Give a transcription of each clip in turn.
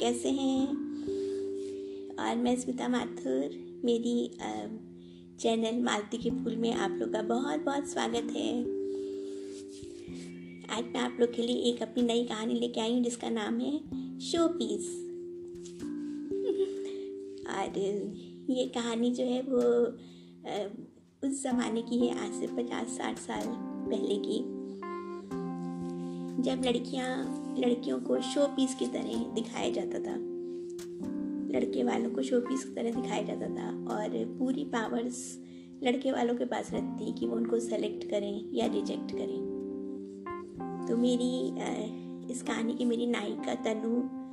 कैसे हैं? और मैं स्मिता माथुर, मेरी चैनल मालती के फूल में आप लोग का बहुत बहुत स्वागत है। आज मैं आप लोग के लिए एक अपनी नई कहानी लेके आई हूँ, जिसका नाम है शो पीस और ये कहानी जो है वो उस ज़माने की है, आज से पचास साठ साल पहले की। जब लड़कियाँ, लड़कियों को शो पीस की तरह दिखाया जाता था। लड़के वालों को शो पीस की तरह दिखाया जाता था और पूरी पावर्स लड़के वालों के पास रहती कि वो उनको सेलेक्ट करें या रिजेक्ट करें। तो मेरी इस कहानी की मेरी नायिका तनु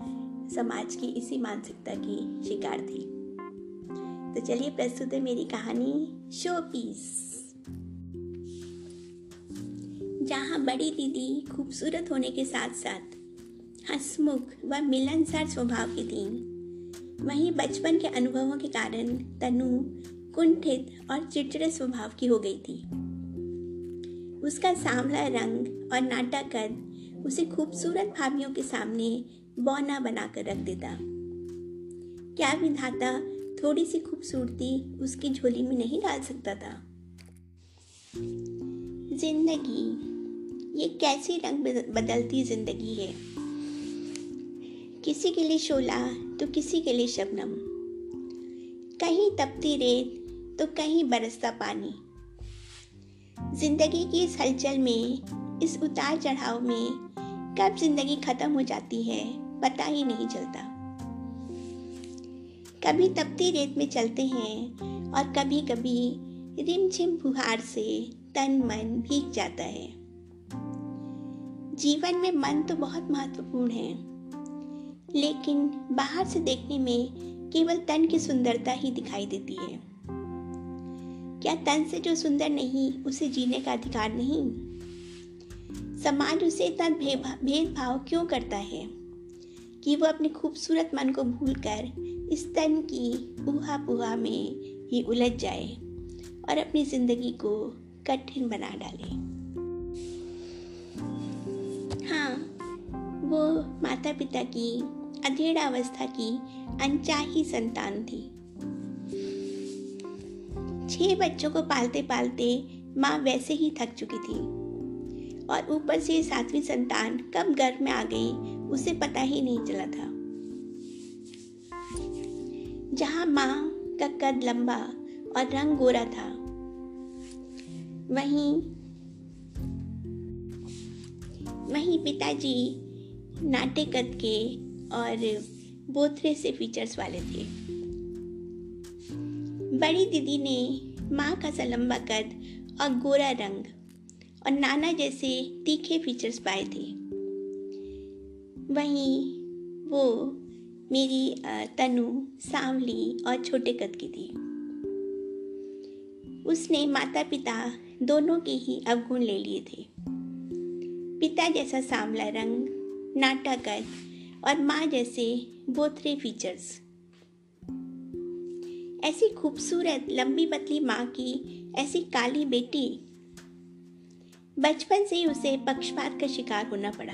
समाज की इसी मानसिकता की शिकार थी। तो चलिए प्रस्तुत है मेरी कहानी शो पीस जहाँ बड़ी दीदी खूबसूरत होने के साथ साथ हंसमुख व मिलनसार स्वभाव की थी वहीं बचपन के अनुभवों के कारण तनु कुंठित और चिड़चिड़े स्वभाव की हो गई थी। उसका सांवला रंग और नाटा कद उसे खूबसूरत भाभियों के सामने बौना बनाकर रख देता। क्या विधाता थोड़ी सी खूबसूरती उसकी झोली में नहीं डाल सकता था? ज़िंदगी ये कैसी रंग बदलती ज़िंदगी है? किसी के लिए शोला तो किसी के लिए शबनम। कहीं तपती रेत तो कहीं बरसता पानी। ज़िंदगी की इस हलचल में, इस उतार चढ़ाव में, कब ज़िंदगी खत्म हो जाती है, पता ही नहीं चलता। कभी तपती रेत में चलते हैं, और कभी कभी रिमझिम फुहार से तन मन भीग जाता है। जीवन में मन तो बहुत महत्वपूर्ण है। लेकिन बाहर से देखने में केवल तन की सुंदरता ही दिखाई देती है। क्या तन से जो सुंदर नहीं, उसे जीने का अधिकार नहीं? समाज उसे इतना भेदभाव क्यों करता है? कि वो अपने खूबसूरत मन को भूलकर इस तन की उहा पुहा में ही उलझ जाए और अपनी ज़िंदगी को कठिन बना डाले। वो माता पिता की अधेड़ा अवस्था की अनचाही संतान थी। छह बच्चों को पालते पालते माँ वैसे ही थक चुकी थी और ऊपर से सातवीं संतान कब गर्भ में आ गई, उसे पता ही नहीं चला था। जहाँ माँ का कद लंबा और रंग गोरा था, वहीं वहीं पिताजी नाटे कद के और बोथरे से फीचर्स वाले थे। बड़ी दीदी ने माँ का सलम्बा कद और गोरा रंग और नाना जैसे तीखे फीचर्स पाए थे। वहीं वो मेरी तनु, सांवली और छोटे कद की थी। उसने माता पिता दोनों के ही अवगुण ले लिए थे। पिता जैसा सांवला रंग, नाटक और माँ जैसे बोथरे फीचर्स ऐसी खूबसूरत लंबी पतली माँ की ऐसी काली बेटी, बचपन से ही उसे पक्षपात का शिकार होना पड़ा।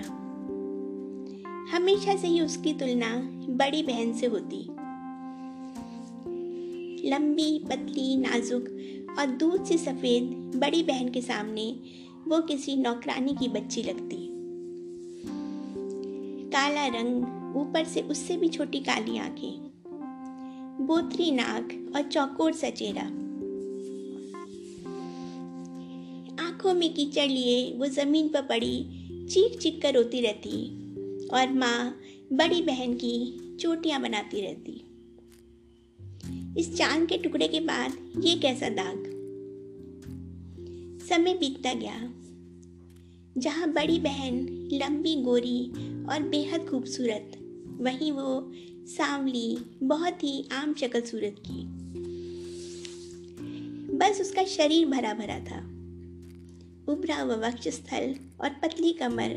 हमेशा से ही उसकी तुलना बड़ी बहन से होती। लंबी, पतली, नाजुक और दूध से सफ़ेद बड़ी बहन के सामने वो किसी नौकरानी की बच्ची लगती काला रंग ऊपर से उससे भी छोटी काली आँखें बोथरी नाक और चौकोर सा चेहरा। आँखों में कीचड़ लिए वो ज़मीन पर पड़ी चीख चीख कर रोती रहती और माँ बड़ी बहन की चोटियाँ बनाती रहती। इस चाँद के टुकड़े के बाद ये कैसा दाग? समय बीतता गया, जहाँ बड़ी बहन लंबी गोरी और बेहद खूबसूरत, वहीं वो सांवली बहुत ही आम शक्ल सूरत की बस उसका शरीर भरा भरा था। उभरा हुआ वक्षस्थल और पतली कमर।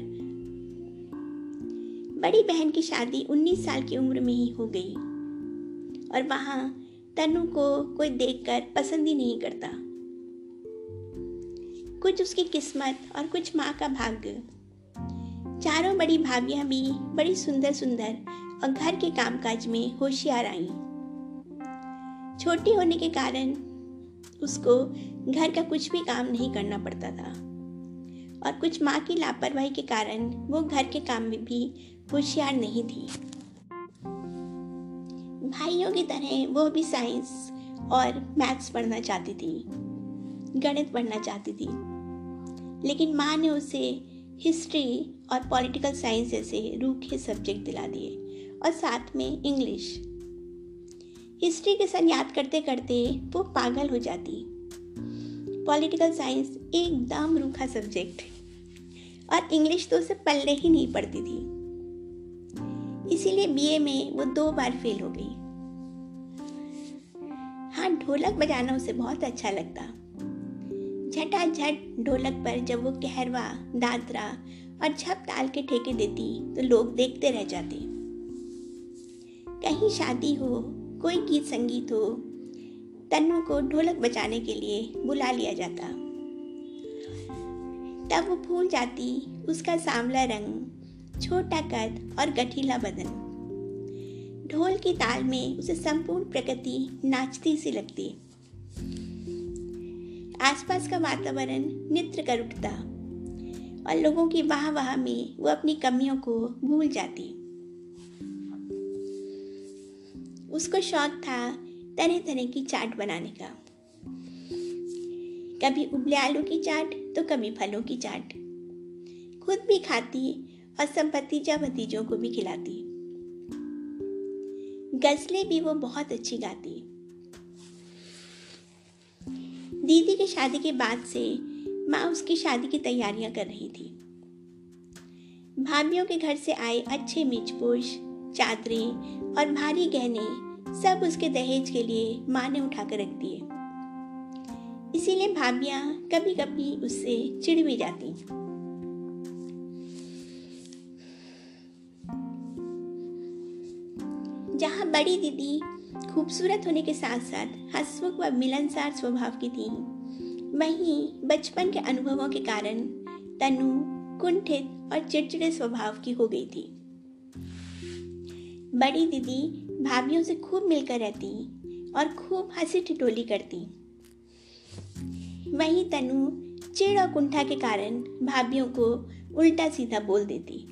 बड़ी बहन की शादी 19 साल की उम्र में ही हो गई और वहाँ तनु को कोई देखकर पसंद ही नहीं करता। कुछ उसकी किस्मत और कुछ माँ का भाग्य। चारों बड़ी भाभियाँ भी बड़ी सुंदर सुंदर और घर के कामकाज में होशियार आई। छोटी होने के कारण उसको घर का कुछ भी काम नहीं करना पड़ता था। और कुछ माँ की लापरवाही के कारण वो घर के काम में भी होशियार नहीं थी। भाइयों की तरह वो भी साइंस और मैथ्स पढ़ना चाहती थी, गणित पढ़ना चाहती थी। लेकिन माँ ने उसे हिस्ट्री और पॉलिटिकल साइंस जैसे रूखे सब्जेक्ट दिला दिए और साथ में इंग्लिश हिस्ट्री के सन याद करते करते वो पागल हो जाती। पॉलिटिकल साइंस एकदम रूखा सब्जेक्ट और इंग्लिश तो उसे पल्ले ही नहीं पड़ती थी। इसीलिए बीए में वो दो बार फेल हो गई। हाँ ढोलक बजाना उसे बहुत अच्छा लगता। झटाझट ढोलक पर जब वो कहरवा, दादरा और झप ताल के ठेके देती तो लोग देखते रह जाते। कहीं शादी हो, कोई गीत संगीत हो, तन्नू को ढोलक बजाने के लिए बुला लिया जाता। तब वो भूल जाती उसका सांवला रंग, छोटा कद और गठीला बदन। ढोल की ताल में उसे संपूर्ण प्रकृति नाचती सी लगती। आसपास का वातावरण नित्र कर उठता और लोगों की वाह वाह में वो अपनी कमियों को भूल जाती। उसको शौक था तरह तरह की चाट बनाने का। कभी उबले आलू की चाट तो कभी फलों की चाट। खुद भी खाती और सब भतीजा भतीजों को भी खिलाती। गजलें भी वो बहुत अच्छी गाती। दीदी की शादी के बाद से माँ उसकी शादी की तैयारियाँ कर रही थी। भाभीियों के घर से आए अच्छे मिचपोश चादरें और भारी गहने सब उसके दहेज के लिए माँ ने उठा कर रख दिए। इसीलिए भाभियाँ कभी कभी उससे चिढ़ भी जाती जहाँ बड़ी दीदी खूबसूरत होने के साथ साथ हंसमुख व मिलनसार स्वभाव की थी। वहीं बचपन के अनुभवों के कारण तनु, कुंठित और चिड़चिड़े स्वभाव की हो गई थी। बड़ी दीदी भाभीियों से खूब मिलकर रहती और खूब हँसी ठिठोली करती। वहीं तनु चिड़ और कुंठा के कारण भाभीियों को उल्टा सीधा बोल देती।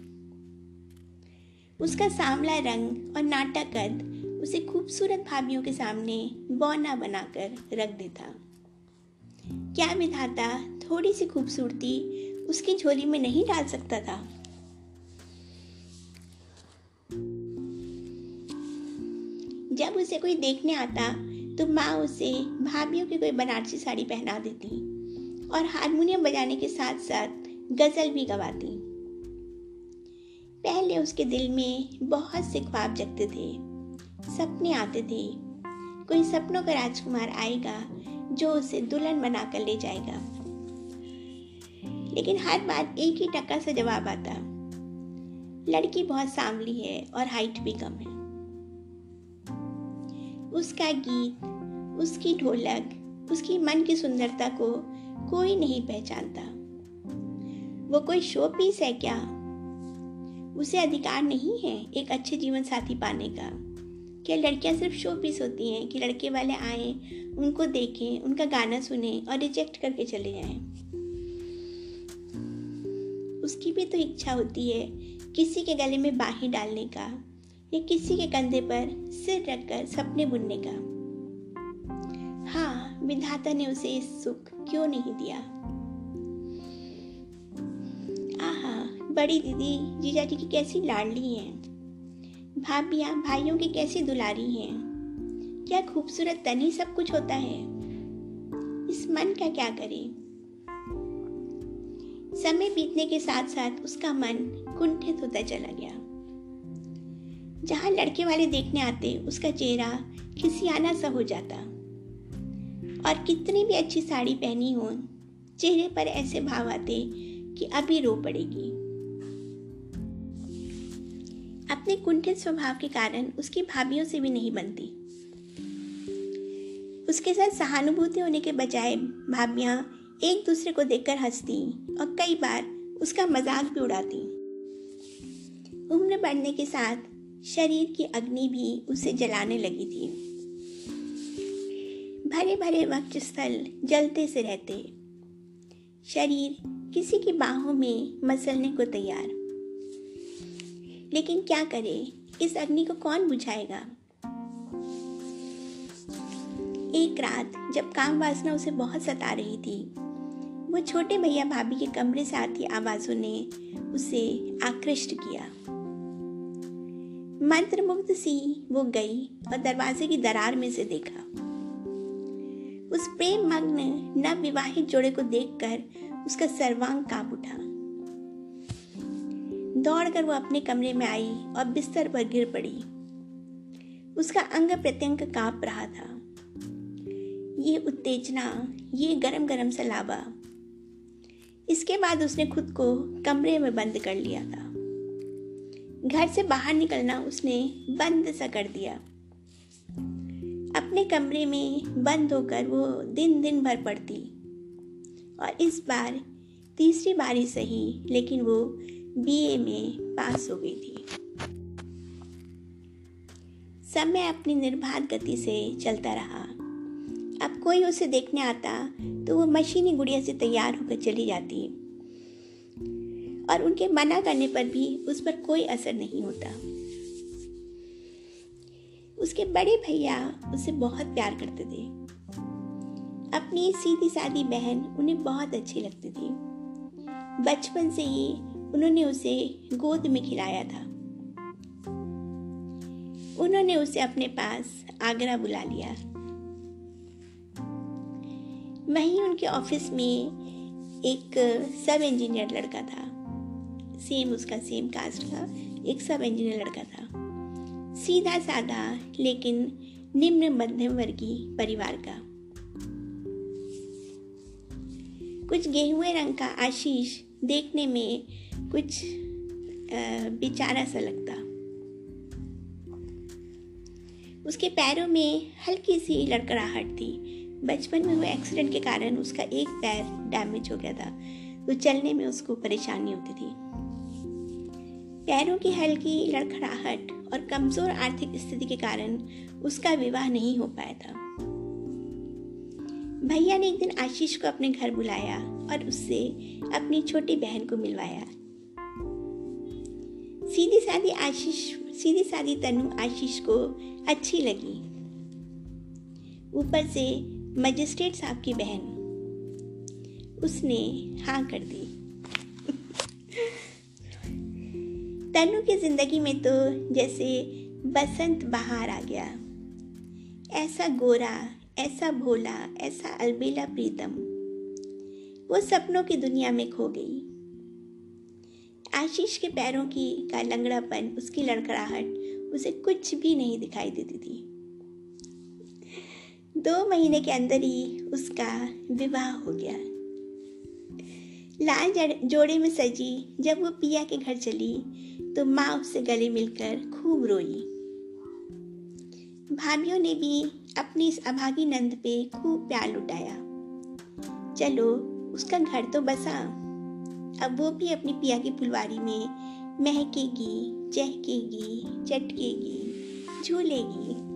उसका सांवला रंग और नाटक कद उसे खूबसूरत भाभीियों के सामने बौना बनाकर रख देता। क्या विधाता थोड़ी सी खूबसूरती उसकी झोली में नहीं डाल सकता था? जब उसे कोई देखने आता तो माँ उसे भाभीियों की कोई बनारसी साड़ी पहना देती और हारमोनियम बजाने के साथ साथ गज़ल भी गवाती। पहले उसके दिल में बहुत से ख्वाब जगते थे। सपने आते थे। कोई सपनों का राजकुमार आएगा, जो उसे दुल्हन बनाकर ले जाएगा। लेकिन हर बार एक ही टक्का से जवाब आता। लड़की बहुत सांवली है और हाइट भी कम है। उसका गीत, उसकी ढोलक, उसकी मन की सुंदरता को कोई नहीं पहचानता। वो कोई शो पीस है क्या? उसे अधिकार नहीं है एक अच्छे जीवन साथी पाने का। क्या लड़कियाँ सिर्फ़ शो पीस होती हैं कि लड़के वाले आए, उनको देखें, उनका गाना सुने और रिजेक्ट करके चले जाएँ। उसकी भी तो इच्छा होती है किसी के गले में बाहें डालने का या किसी के कंधे पर सिर रखकर सपने बुनने का। हाँ विधाता ने उसे इस सुख क्यों नहीं दिया? आहा, बड़ी दीदी जीजा जी की कैसी लाडली हैं। भाभियाँ भाइयों की कैसी दुलारी हैं? क्या खूबसूरत तनी सब कुछ होता है? इस मन का क्या करे? समय बीतने के साथ साथ उसका मन कुंठित होता चला गया। जहाँ लड़के वाले देखने आते, उसका चेहरा खिसियाना सा हो जाता। और कितनी भी अच्छी साड़ी पहनी हो, चेहरे पर ऐसे भाव आते कि अभी रो पड़ेगी। अपने कुंठित स्वभाव के कारण उसकी भाभीियों से भी नहीं बनती। उसके साथ सहानुभूति होने के बजाय भाभियाँ एक दूसरे को देखकर हंसती और कई बार उसका मज़ाक भी उड़ाती। उम्र बढ़ने के साथ शरीर की अग्नि भी उसे जलाने लगी थी। भरे भरे वक्त स्थल जलते से रहते। शरीर किसी की बाहों में मसलने को तैयार। लेकिन क्या करे? इस अग्नि को कौन बुझाएगा? एक रात, जब काम वासना उसे बहुत सता रही थी, वो छोटे भैया भाभी के कमरे से आती आवाजों ने उसे आकृष्ट किया। मंत्र मुग्ध सी वो गई और दरवाजे की दरार में से देखा। उस प्रेम मग्न नव विवाहित जोड़े को देखकर उसका सर्वांग काँप उठा। दौड़कर वो अपने कमरे में आई और बिस्तर पर गिर पड़ी। उसका अंग प्रत्यंग काँप रहा था। ये उत्तेजना, ये गरम गरम सा लावा इसके बाद उसने खुद को कमरे में बंद कर लिया था। घर से बाहर निकलना उसने बंद सा कर दिया। अपने कमरे में बंद होकर वो दिन दिन भर पड़ती। और इस बार तीसरी बारी सही, लेकिन वो बीए में पास हो गई थी। समय अपनी निर्बाध गति से चलता रहा। अब कोई उसे देखने आता तो वो मशीनी गुड़िया से तैयार होकर चली जाती। और उनके मना करने पर भी उस पर कोई असर नहीं होता। उसके बड़े भैया उसे बहुत प्यार करते थे। अपनी सीधी सादी बहन उन्हें बहुत अच्छी लगती थी। बचपन से ही उन्होंने उसे गोद में खिलाया था। उन्होंने उसे अपने पास आगरा बुला लिया। वहीं उनके ऑफ़िस में एक सब इंजीनियर लड़का था। सेम उसका सेम कास्ट का एक सब इंजीनियर लड़का था। सीधा साधा लेकिन निम्न मध्यम वर्गीय परिवार का। कुछ गेहुए रंग का आशीष देखने में कुछ बेचारा सा लगता। उसके पैरों में हल्की सी लड़कड़ाहट थी। बचपन में हुए एक्सीडेंट के कारण उसका एक पैर डैमेज हो गया था। तो चलने में उसको परेशानी होती थी। पैरों की हल्की लड़खड़ाहट और कमज़ोर आर्थिक स्थिति के कारण उसका विवाह नहीं हो पाया था। भैया ने एक दिन आशीष को अपने घर बुलाया। और उससे अपनी छोटी बहन को मिलवाया। सीधी सादी आशीष, सीधी सादी तनु आशीष को अच्छी लगी। ऊपर से मजिस्ट्रेट साहब की बहन उसने हाँ कर दी। तनु की ज़िंदगी में तो जैसे बसंत बहार आ गया। ऐसा गोरा, ऐसा भोला, ऐसा अलबेला प्रीतम। वो सपनों की दुनिया में खो गई। आशीष के पैरों की का लंगड़ापन, उसकी लड़खड़ाहट उसे कुछ भी नहीं दिखाई देती थी। दो महीने के अंदर ही उसका विवाह हो गया। लाल जोड़े में सजी, जब वो पिया के घर चली तो माँ उससे गले मिलकर खूब रोई। भाभीियों ने भी अपनी इस अभागी नंद पे खूब प्यार लुटाया। चलो उसका घर तो बसा। अब वो भी अपनी पिया की फुलवारी में महकेगी, चहकेगी, चटकेगी, झूलेगी।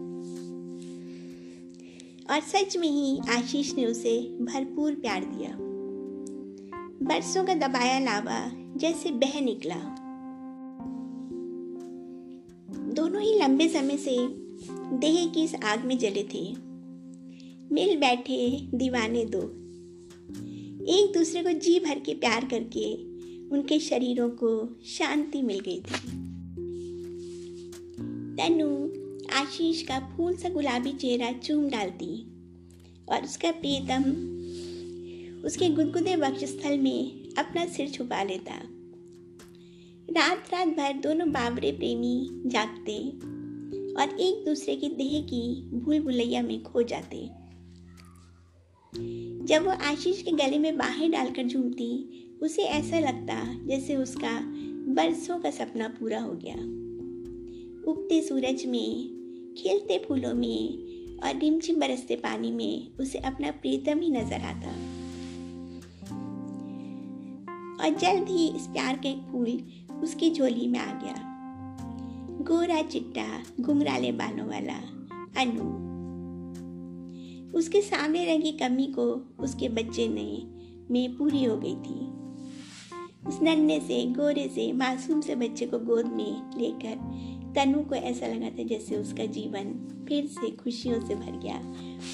और सच में ही आशीष ने उसे भरपूर प्यार दिया। बरसों का दबाया लावा जैसे बह निकला। दोनों ही लंबे समय से देह की इस आग में जले थे। मिल बैठे दीवाने दो। एक दूसरे को जी भर के प्यार करके उनके शरीरों को शांति मिल गई थी। तनु आशीष का फूल सा गुलाबी चेहरा चूम डालती और उसका प्रियतम उसके गुदगुदे वक्षस्थल में अपना सिर छुपा लेता। रात रात भर दोनों बाबरे प्रेमी जागते और एक दूसरे की देह की भूल भुलैया में खो जाते। जब वो आशीष के गले में बाहें डालकर झूमती, उसे ऐसा लगता जैसे उसका बरसों का सपना पूरा हो गया। उगते सूरज में, खिलते फूलों में और रिमझिम बरसते पानी में उसे अपना प्रीतम ही नज़र आता। और जल्द ही इस प्यार का फूल उसकी झोली में आ गया। गोरा चिट्टा, घुंघराले बालों वाला, अनु। उसके सामने रंगी कमी को उसके बच्चे ने में पूरी हो गई थी। उस नन्हे से, गोरे से, मासूम से बच्चे को गोद में लेकर तनु को ऐसा लगा था जैसे उसका जीवन फिर से खुशियों से भर गया।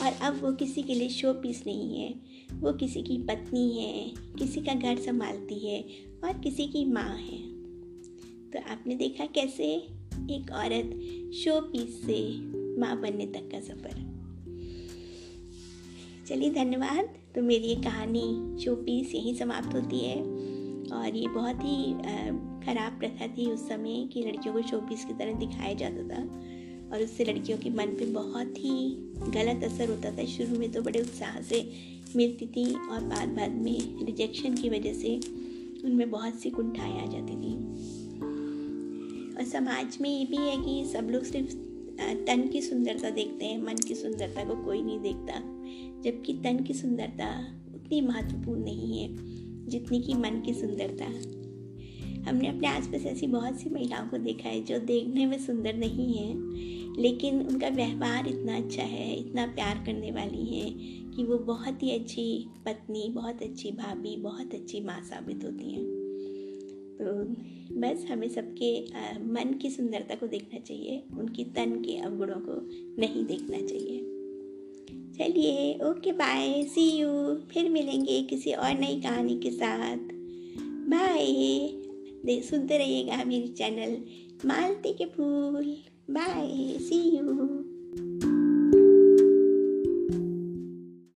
और अब वो किसी के लिए शो पीस नहीं है। वो किसी की पत्नी है, किसी का घर संभालती है और किसी की माँ है। तो आपने देखा कैसे एक औरत शो पीस से माँ बनने तक का सफ़र। चलिए धन्यवाद। तो मेरी ये कहानी शो पीस यहीं समाप्त होती है। और ये बहुत ही ख़राब प्रथा थी उस समय कि लड़कियों को शो पीस की तरह दिखाया जाता था। और उससे लड़कियों के मन पे बहुत ही गलत असर होता था। शुरू में तो बड़े उत्साह से मिलती थी और बाद बाद में रिजेक्शन की वजह से उनमें बहुत सी कुंठाएँ आ जाती थी। और समाज में ये भी है कि सब लोग सिर्फ़ तन की सुंदरता देखते हैं, मन की सुंदरता को कोई नहीं देखता। जबकि तन की सुंदरता उतनी महत्वपूर्ण नहीं है, जितनी कि मन की सुंदरता। हमने अपने आसपास ऐसी बहुत सी महिलाओं को देखा है जो देखने में सुंदर नहीं है, लेकिन उनका व्यवहार इतना अच्छा है, इतना प्यार करने वाली है कि वो बहुत ही अच्छी पत्नी, बहुत अच्छी भाभी, बहुत अच्छी माँ साबित होती हैं। तो बस हमें सबके मन की सुंदरता को देखना चाहिए, उनकी तन के अवगुणों को नहीं देखना चाहिए। चलिए ओके बाय सी यू फिर मिलेंगे किसी और नई कहानी के साथ. बाय सुनते रहिएगा मेरी चैनल मालती के फूल. Bye C you